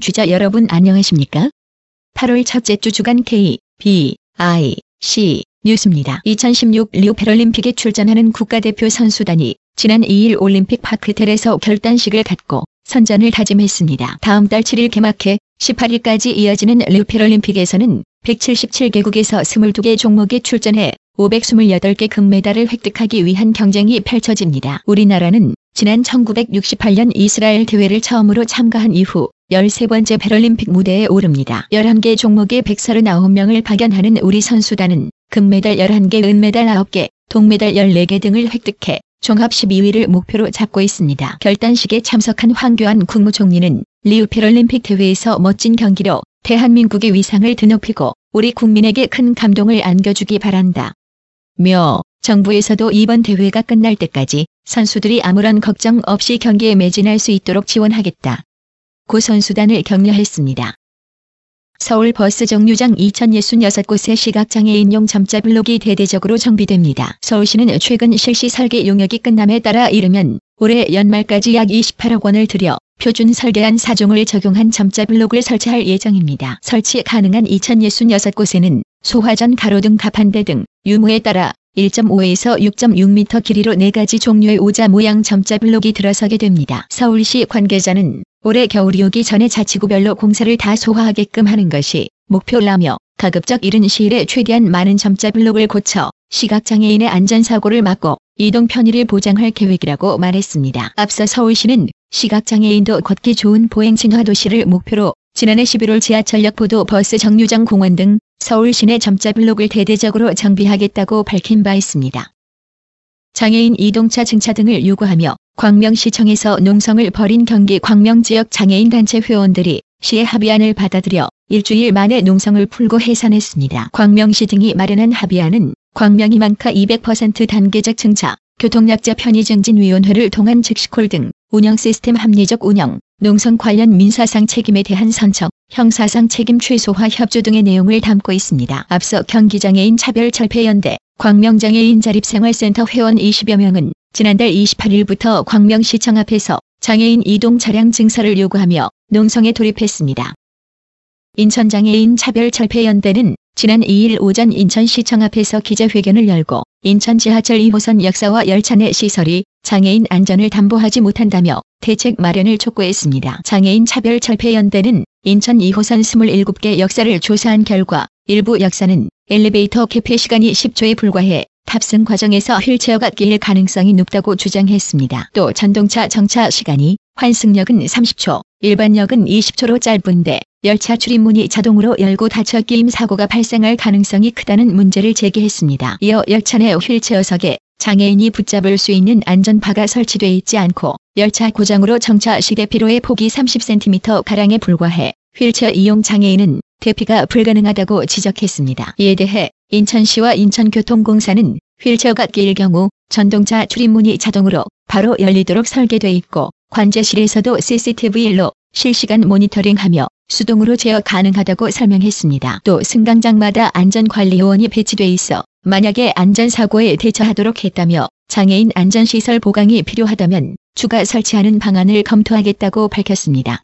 청취자 여러분 안녕하십니까? 8월 첫째 주 주간 K, B, I, C 뉴스입니다. 2016 리우 패럴림픽에 출전하는 국가대표 선수단이 지난 2일 올림픽 파크텔에서 결단식을 갖고 선전을 다짐했습니다. 다음 달 7일 개막해 18일까지 이어지는 리우 패럴림픽에서는 177개국에서 22개 종목에 출전해 528개 금메달을 획득하기 위한 경쟁이 펼쳐집니다. 우리나라는 지난 1968년 이스라엘 대회를 처음으로 참가한 이후 13번째 패럴림픽 무대에 오릅니다. 11개 종목에 139명을 파견하는 우리 선수단은 금메달 11개, 은메달 9개, 동메달 14개 등을 획득해 종합 12위를 목표로 잡고 있습니다. 결단식에 참석한 황교안 국무총리는 리우 패럴림픽 대회에서 멋진 경기로 대한민국의 위상을 드높이고 우리 국민에게 큰 감동을 안겨주기 바란다. 며 정부에서도 이번 대회가 끝날 때까지 선수들이 아무런 걱정 없이 경기에 매진할 수 있도록 지원하겠다. 고 선수단을 격려했습니다. 서울 버스 정류장 2066곳의 시각장애인용 점자 블록이 대대적으로 정비됩니다. 서울시는 최근 실시 설계 용역이 끝남에 따라 이르면 올해 연말까지 약 28억 원을 들여 표준 설계안 사종을 적용한 점자 블록을 설치할 예정입니다. 설치 가능한 2066곳에는 소화전 가로등 가판대 등 유무에 따라 1.5에서 6.6m 길이로 4가지 종류의 오자 모양 점자 블록이 들어서게 됩니다. 서울시 관계자는 올해 겨울이 오기 전에 자치구별로 공사를 다 소화하게끔 하는 것이 목표라며 가급적 이른 시일에 최대한 많은 점자 블록을 고쳐 시각장애인의 안전사고를 막고 이동 편의를 보장할 계획이라고 말했습니다. 앞서 서울시는 시각장애인도 걷기 좋은 보행 진화 도시를 목표로 지난해 11월 지하철역 보도 버스 정류장 공원 등 서울 시내 점자 블록을 대대적으로 정비하겠다고 밝힌 바 있습니다. 장애인 이동차 증차 등을 요구하며 광명시청에서 농성을 벌인 경기 광명지역 장애인단체 회원들이 시의 합의안을 받아들여 일주일 만에 농성을 풀고 해산했습니다. 광명시 등이 마련한 합의안은 광명희망카 200% 단계적 증차, 교통약자 편의증진위원회를 통한 즉시콜 등 운영 시스템 합리적 운영, 농성 관련 민사상 책임에 대한 선척, 형사상 책임 최소화 협조 등의 내용을 담고 있습니다. 앞서 경기장애인 차별철폐연대 광명장애인 자립생활센터 회원 20여 명은 지난달 28일부터 광명시청 앞에서 장애인 이동 차량 증설을 요구하며 농성에 돌입했습니다. 인천장애인 차별철폐연대는 지난 2일 오전 인천시청 앞에서 기자회견을 열고 인천 지하철 2호선 역사와 열차 내 시설이 장애인 안전을 담보하지 못한다며 대책 마련을 촉구했습니다. 장애인 차별철폐연대는 인천 2호선 27개 역사를 조사한 결과 일부 역사는 엘리베이터 개폐 시간이 10초에 불과해 탑승 과정에서 휠체어가 끼일 가능성이 높다고 주장했습니다. 또 전동차 정차 시간이 환승역은 30초, 일반역은 20초로 짧은데 열차 출입문이 자동으로 열고 닫혀 끼임 사고가 발생할 가능성이 크다는 문제를 제기했습니다. 이어 열차 내 휠체어석에 장애인이 붙잡을 수 있는 안전바가 설치돼 있지 않고 열차 고장으로 정차 시 대 피로의 폭이 30cm가량에 불과해 휠체어 이용 장애인은 대피가 불가능하다고 지적했습니다. 이에 대해 인천시와 인천교통공사는 휠체어가 끼일 경우 전동차 출입문이 자동으로 바로 열리도록 설계돼 있고 관제실에서도 CCTV로 실시간 모니터링하며 수동으로 제어 가능하다고 설명했습니다. 또 승강장마다 안전관리요원이 배치돼 있어 만약에 안전사고에 대처하도록 했다며 장애인 안전시설 보강이 필요하다면 추가 설치하는 방안을 검토하겠다고 밝혔습니다.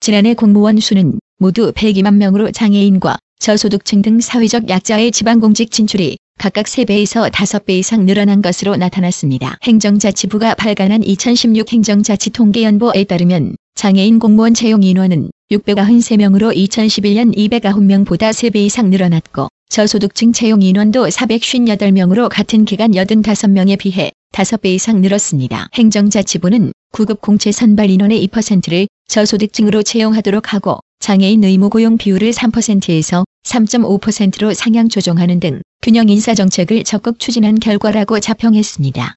지난해 공무원 수는 모두 102만 명으로 장애인과 저소득층 등 사회적 약자의 지방공직 진출이 각각 3배에서 5배 이상 늘어난 것으로 나타났습니다. 행정자치부가 발간한 2016 행정자치 통계연보에 따르면 장애인 공무원 채용 인원은 693명으로 2011년 209명보다 3배 이상 늘어났고 저소득층 채용 인원도 458명으로 같은 기간 85명에 비해 5배 이상 늘었습니다. 행정자치부는 9급 공채 선발 인원의 2%를 저소득층으로 채용하도록 하고 장애인 의무 고용 비율을 3%에서 3.5%로 상향 조정하는 등 균형 인사 정책을 적극 추진한 결과라고 자평했습니다.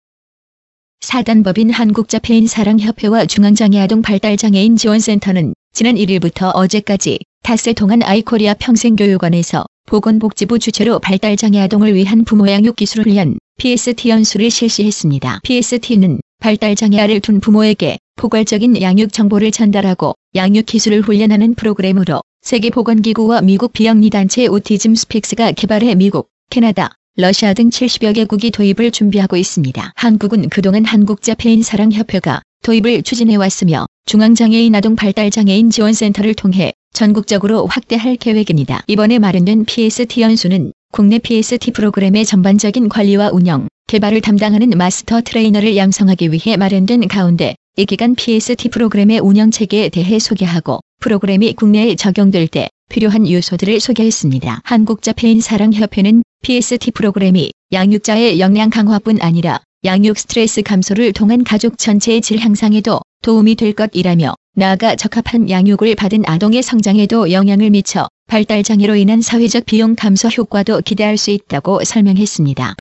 사단법인 한국자폐인 사랑협회와 중앙장애아동 발달장애인 지원센터는 지난 1일부터 어제까지 닷새 동안 아이코리아 평생교육원에서 보건복지부 주최로 발달 장애 아동을 위한 부모 양육 기술 훈련 PST 연수를 실시했습니다. PST는 발달 장애 아를 둔 부모에게 포괄적인 양육 정보를 전달하고 양육 기술을 훈련하는 프로그램으로 세계보건기구와 미국 비영리단체 Autism Speaks가 개발해 미국, 캐나다, 러시아 등 70여 개국이 도입을 준비하고 있습니다. 한국은 그동안 한국자폐인 사랑협회가 도입을 추진해왔으며 중앙장애인 아동 발달장애인 지원센터를 통해 전국적으로 확대할 계획입니다. 이번에 마련된 PST 연수는 국내 PST 프로그램의 전반적인 관리와 운영, 개발을 담당하는 마스터 트레이너를 양성하기 위해 마련된 가운데 이 기간 PST 프로그램의 운영 체계에 대해 소개하고 프로그램이 국내에 적용될 때 필요한 요소들을 소개했습니다. 한국자폐인 사랑협회는 PST 프로그램이 양육자의 역량 강화뿐 아니라 양육 스트레스 감소를 통한 가족 전체의 질 향상에도 도움이 될 것이라며 나아가 적합한 양육을 받은 아동의 성장에도 영향을 미쳐 발달장애로 인한 사회적 비용 감소 효과도 기대할 수 있다고 설명했습니다.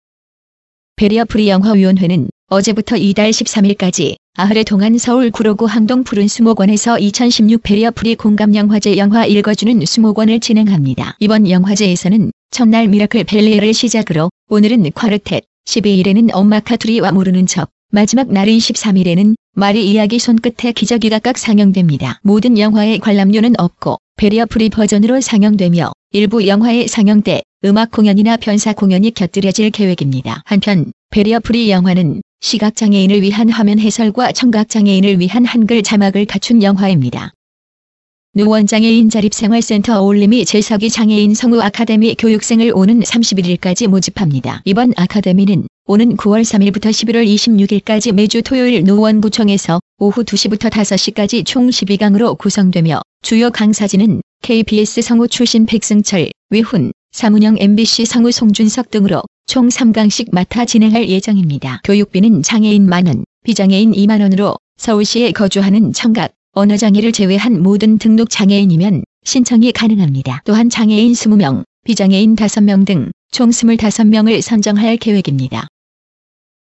베리어프리 영화위원회는 어제부터 이달 13일까지 아흐레 동안 서울 구로구 항동 푸른 수목원에서 2016 베리어프리 공감영화제 영화 읽어주는 수목원을 진행합니다. 이번 영화제에서는 첫날 미라클 벨리에를 시작으로 오늘은 콰르텟, 12일에는 엄마 까투리와 모르는 척, 마지막 날인 13일에는 마리 이야기 손끝의 기적이 각각 상영됩니다. 모든 영화의 관람료는 없고 베리어 프리 버전으로 상영되며 일부 영화의 상영 때 음악 공연이나 변사 공연이 곁들여질 계획입니다. 한편 베리어 프리 영화는 시각장애인을 위한 화면 해설과 청각장애인을 위한 한글 자막을 갖춘 영화입니다. 노원장애인 자립생활센터 어울림이 제석이 장애인 성우 아카데미 교육생을 오는 31일까지 모집합니다. 이번 아카데미는 오는 9월 3일부터 11월 26일까지 매주 토요일 노원구청에서 오후 2시부터 5시까지 총 12강으로 구성되며 주요 강사진은 KBS 성우 출신 백승철, 위훈, 사문영 MBC 성우 송준석 등으로 총 3강씩 맡아 진행할 예정입니다. 교육비는 장애인 만원, 비장애인 2만원으로 서울시에 거주하는 청각, 언어장애를 제외한 모든 등록 장애인이면 신청이 가능합니다. 또한 장애인 20명, 비장애인 5명 등 총 25명을 선정할 계획입니다.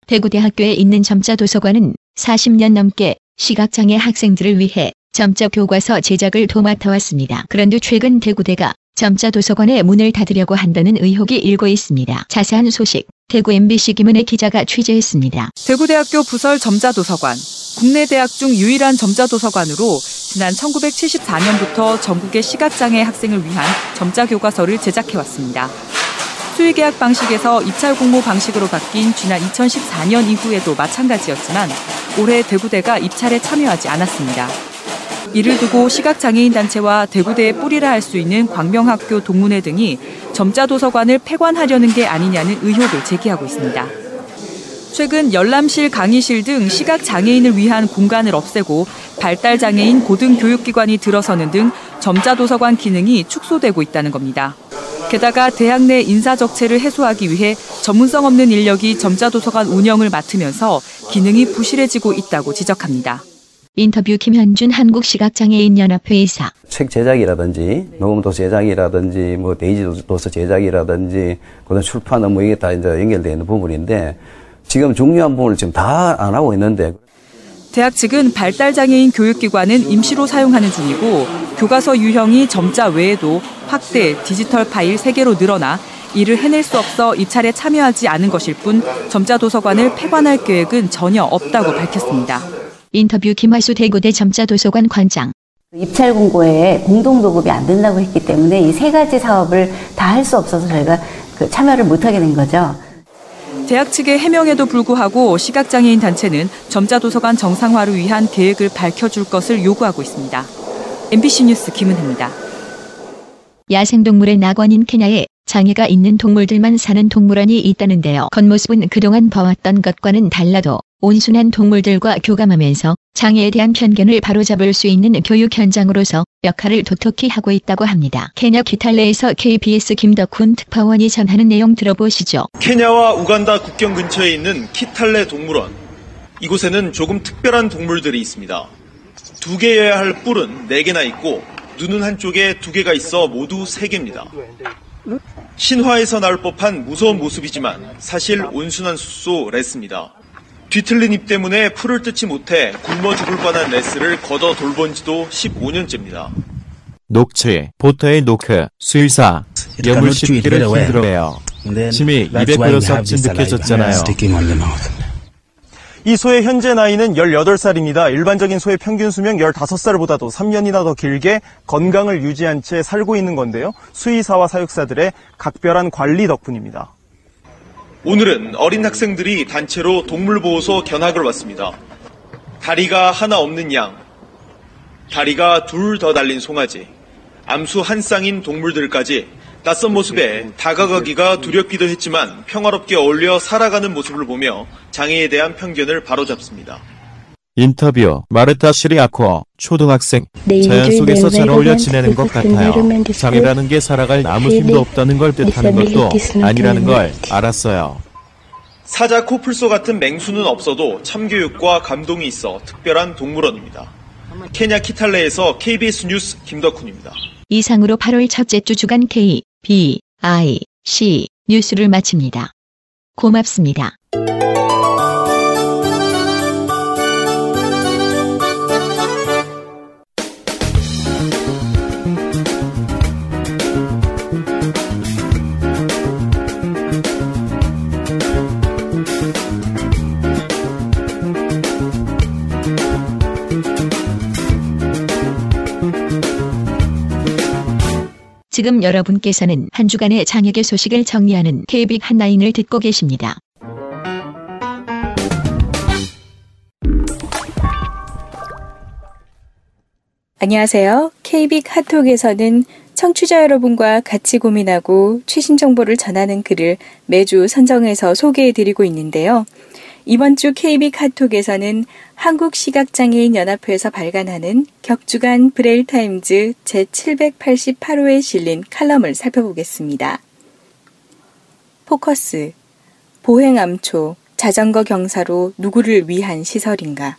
대구대학교에 있는 점자 도서관은 40년 넘게 시각장애 학생들을 위해 점자 교과서 제작을 도맡아 왔습니다. 그런데 최근 대구대가 점자 도서관의 문을 닫으려고 한다는 의혹이 일고 있습니다. 자세한 소식 대구 MBC 김은혜 기자가 취재했습니다. 대구대학교 부설 점자 도서관, 국내 대학 중 유일한 점자 도서관으로 지난 1974년부터 전국의 시각장애 학생을 위한 점자 교과서를 제작해 왔습니다. 수의계약 방식에서 입찰 공모 방식으로 바뀐 지난 2014년 이후에도 마찬가지였지만 올해 대구대가 입찰에 참여하지 않았습니다. 이를 두고 시각장애인 단체와 대구대의 뿌리라 할 수 있는 광명학교 동문회 등이 점자 도서관을 폐관하려는 게 아니냐는 의혹을 제기하고 있습니다. 최근 열람실, 강의실 등 시각 장애인을 위한 공간을 없애고 발달 장애인 고등 교육기관이 들어서는 등 점자 도서관 기능이 축소되고 있다는 겁니다. 게다가 대학 내 인사 적체를 해소하기 위해 전문성 없는 인력이 점자 도서관 운영을 맡으면서 기능이 부실해지고 있다고 지적합니다. 인터뷰 김현준 한국시각장애인연합회 이사. 책 제작이라든지 녹음도 제작이라든지 뭐 데이지 도서 제작이라든지 그다음 출판 업무 이게 다 이제 연결되어 있는 부분인데 지금 중요한 부분을 지금 다 안 하고 있는데 대학 측은 발달장애인 교육기관은 임시로 사용하는 중이고 교과서 유형이 점자 외에도 확대, 디지털 파일 3개로 늘어나 이를 해낼 수 없어 입찰에 참여하지 않은 것일 뿐 점자 도서관을 폐관할 계획은 전혀 없다고 밝혔습니다. 인터뷰 김화수 대구대 점자 도서관 관장. 입찰 공고에 공동 도급이 안 된다고 했기 때문에 이 세 가지 사업을 다 할 수 없어서 저희가 그 참여를 못 하게 된 거죠. 대학 측의 해명에도 불구하고 시각장애인 단체는 점자도서관 정상화를 위한 계획을 밝혀줄 것을 요구하고 있습니다. MBC 뉴스 김은혜입니다. 야생동물의 낙원인 케냐에 장애가 있는 동물들만 사는 동물원이 있다는데요. 겉모습은 그동안 봐왔던 것과는 달라도 온순한 동물들과 교감하면서 장애에 대한 편견을 바로잡을 수 있는 교육 현장으로서 역할을 독특히 하고 있다고 합니다. 케냐 기탈레에서 KBS 김덕훈 특파원이 전하는 내용 들어보시죠. 케냐와 우간다 국경 근처에 있는 키탈레 동물원. 이곳에는 조금 특별한 동물들이 있습니다. 두 개여야 할 뿔은 네 개나 있고 눈은 한쪽에 두 개가 있어 모두 세 개입니다. 신화에서 나올 법한 무서운 모습이지만 사실 온순한 숫소 레스입니다. 뒤틀린 입 때문에 풀을 뜯지 못해 굶어 죽을 뻔한 레스를 걷어 돌본 지도 15년째입니다. 녹취, 보터의 노크, 수일사, 여물 씹기를 힘들어해요. 침이 입에 걸려서 찐득해졌잖아요. 이 소의 현재 나이는 18살입니다. 일반적인 소의 평균 수명 15살보다도 3년이나 더 길게 건강을 유지한 채 살고 있는 건데요. 수의사와 사육사들의 각별한 관리 덕분입니다. 오늘은 어린 학생들이 단체로 동물보호소 견학을 왔습니다. 다리가 하나 없는 양, 다리가 둘 더 달린 송아지, 암수 한 쌍인 동물들까지 낯선 모습에 다가가기가 두렵기도 했지만 평화롭게 어울려 살아가는 모습을 보며 장애에 대한 편견을 바로잡습니다. 인터뷰 마르타 시리아코 초등학생 자연 속에서 잘 어울려 지내는 것 같아요. 장애라는 게 살아갈 아무 힘도 없다는 걸 뜻하는 것도 아니라는 걸 알았어요. 사자 코플소 같은 맹수는 없어도 참교육과 감동이 있어 특별한 동물원입니다. 케냐 키탈레에서 KBS 뉴스 김덕훈입니다. 이상으로 8월 첫째 주 주간 K, B, I, C 뉴스를 마칩니다. 고맙습니다. 지금 여러분께서는 한 주간의 장혁의 소식을 정리하는 KBIC 한라인을 듣고 계십니다. 안녕하세요. KBIC 핫톡에서는 청취자 여러분과 같이 고민하고 최신 정보를 전하는 글을 매주 선정해서 소개해 드리고 있는데요. 이번 주 KB 카톡에서는 한국시각장애인연합회에서 발간하는 격주간 브레일타임즈 제788호에 실린 칼럼을 살펴보겠습니다. 포커스. 보행암초 자전거 경사로 누구를 위한 시설인가?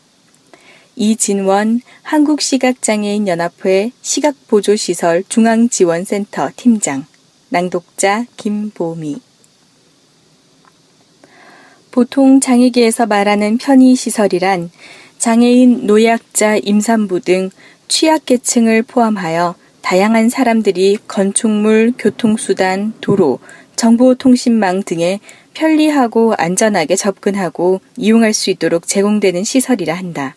이진원 한국시각장애인연합회 시각보조시설 중앙지원센터 팀장. 낭독자 김보미 보통 장애계에서 말하는 편의시설이란 장애인, 노약자, 임산부 등 취약계층을 포함하여 다양한 사람들이 건축물, 교통수단, 도로, 정보통신망 등에 편리하고 안전하게 접근하고 이용할 수 있도록 제공되는 시설이라 한다.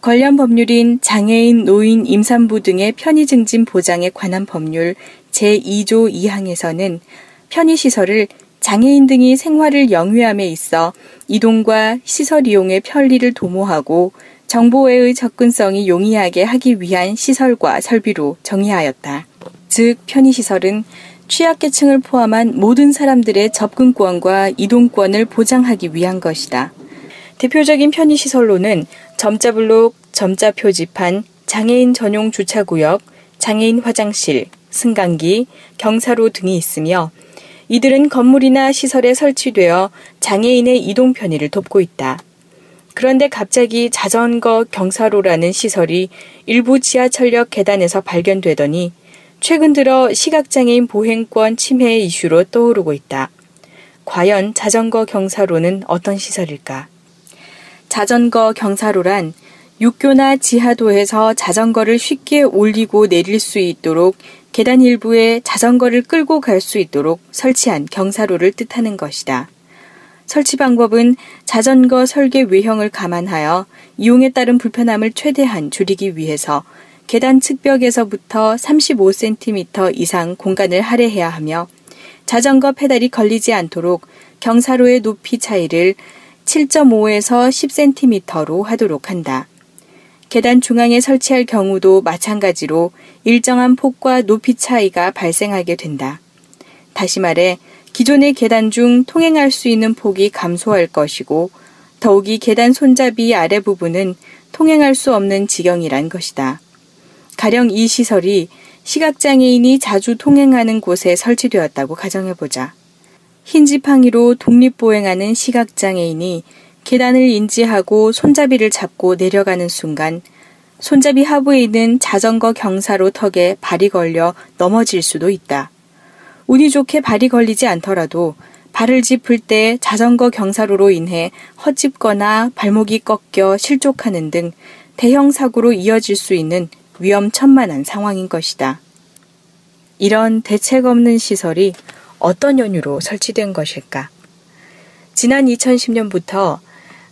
관련 법률인 장애인, 노인, 임산부 등의 편의 증진 보장에 관한 법률 제2조 2항에서는 편의시설을 장애인 등이 생활을 영위함에 있어 이동과 시설 이용의 편리를 도모하고 정보에의 접근성이 용이하게 하기 위한 시설과 설비로 정의하였다. 즉, 편의시설은 취약계층을 포함한 모든 사람들의 접근권과 이동권을 보장하기 위한 것이다. 대표적인 편의시설로는 점자 블록, 점자 표지판, 장애인 전용 주차구역, 장애인 화장실, 승강기, 경사로 등이 있으며 이들은 건물이나 시설에 설치되어 장애인의 이동 편의를 돕고 있다. 그런데 갑자기 자전거 경사로라는 시설이 일부 지하철역 계단에서 발견되더니 최근 들어 시각장애인 보행권 침해 이슈로 떠오르고 있다. 과연 자전거 경사로는 어떤 시설일까? 자전거 경사로란 육교나 지하도에서 자전거를 쉽게 올리고 내릴 수 있도록 계단 일부에 자전거를 끌고 갈 수 있도록 설치한 경사로를 뜻하는 것이다. 설치 방법은 자전거 설계 외형을 감안하여 이용에 따른 불편함을 최대한 줄이기 위해서 계단 측벽에서부터 35cm 이상 공간을 할애해야 하며 자전거 페달이 걸리지 않도록 경사로의 높이 차이를 7.5에서 10cm로 하도록 한다. 계단 중앙에 설치할 경우도 마찬가지로 일정한 폭과 높이 차이가 발생하게 된다. 다시 말해 기존의 계단 중 통행할 수 있는 폭이 감소할 것이고 더욱이 계단 손잡이 아래 부분은 통행할 수 없는 지경이란 것이다. 가령 이 시설이 시각장애인이 자주 통행하는 곳에 설치되었다고 가정해보자. 흰 지팡이로 독립보행하는 시각장애인이 계단을 인지하고 손잡이를 잡고 내려가는 순간 손잡이 하부에 있는 자전거 경사로 턱에 발이 걸려 넘어질 수도 있다. 운이 좋게 발이 걸리지 않더라도 발을 짚을 때 자전거 경사로로 인해 헛짚거나 발목이 꺾여 실족하는 등 대형 사고로 이어질 수 있는 위험천만한 상황인 것이다. 이런 대책 없는 시설이 어떤 연유로 설치된 것일까? 지난 2010년부터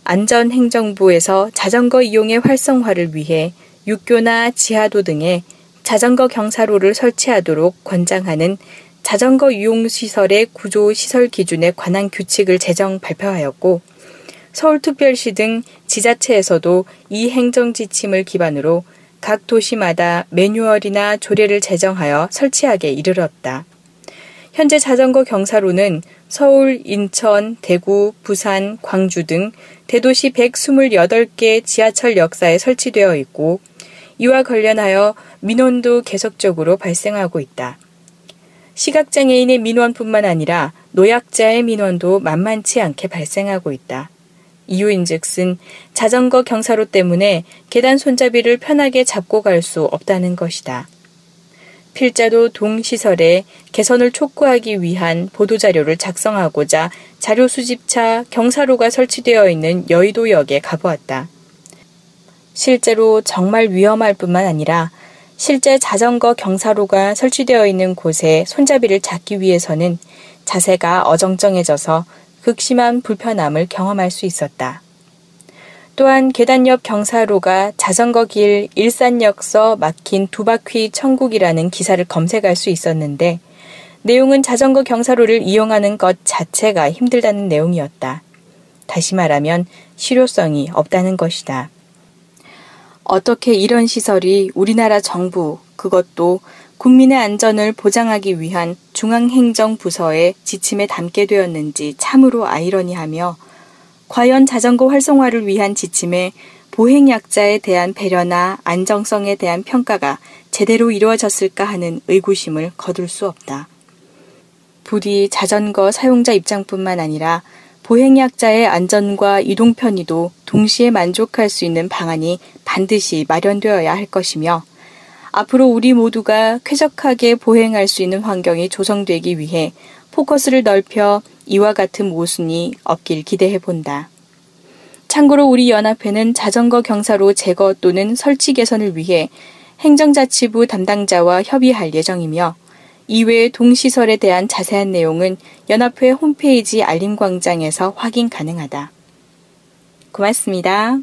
안전행정부에서 자전거 이용의 활성화를 위해 육교나 지하도 등에 자전거 경사로를 설치하도록 권장하는 자전거 이용시설의 구조 시설 기준에 관한 규칙을 제정 발표하였고 서울특별시 등 지자체에서도 이 행정 지침을 기반으로 각 도시마다 매뉴얼이나 조례를 제정하여 설치하게 이르렀다. 현재 자전거 경사로는 서울, 인천, 대구, 부산, 광주 등 대도시 128개 지하철 역사에 설치되어 있고 이와 관련하여 민원도 계속적으로 발생하고 있다. 시각장애인의 민원뿐만 아니라 노약자의 민원도 만만치 않게 발생하고 있다. 이유인즉슨 자전거 경사로 때문에 계단 손잡이를 편하게 잡고 갈 수 없다는 것이다. 필자도 동시설에 개선을 촉구하기 위한 보도자료를 작성하고자 자료 수집차 경사로가 설치되어 있는 여의도역에 가보았다. 실제로 정말 위험할 뿐만 아니라 실제 자전거 경사로가 설치되어 있는 곳에 손잡이를 잡기 위해서는 자세가 어정쩡해져서 극심한 불편함을 경험할 수 있었다. 또한 계단 옆 경사로가 자전거 길 일산역서 막힌 두 바퀴 천국이라는 기사를 검색할 수 있었는데 내용은 자전거 경사로를 이용하는 것 자체가 힘들다는 내용이었다. 다시 말하면 실효성이 없다는 것이다. 어떻게 이런 시설이 우리나라 정부, 그것도 국민의 안전을 보장하기 위한 중앙행정부서의 지침에 담게 되었는지 참으로 아이러니하며 과연 자전거 활성화를 위한 지침에 보행약자에 대한 배려나 안정성에 대한 평가가 제대로 이루어졌을까 하는 의구심을 거둘 수 없다. 부디 자전거 사용자 입장뿐만 아니라 보행약자의 안전과 이동 편의도 동시에 만족할 수 있는 방안이 반드시 마련되어야 할 것이며 앞으로 우리 모두가 쾌적하게 보행할 수 있는 환경이 조성되기 위해 포커스를 넓혀 이와 같은 모순이 없길 기대해 본다. 참고로 우리 연합회는 자전거 경사로 제거 또는 설치 개선을 위해 행정자치부 담당자와 협의할 예정이며 이외의 동시설에 대한 자세한 내용은 연합회 홈페이지 알림광장에서 확인 가능하다. 고맙습니다.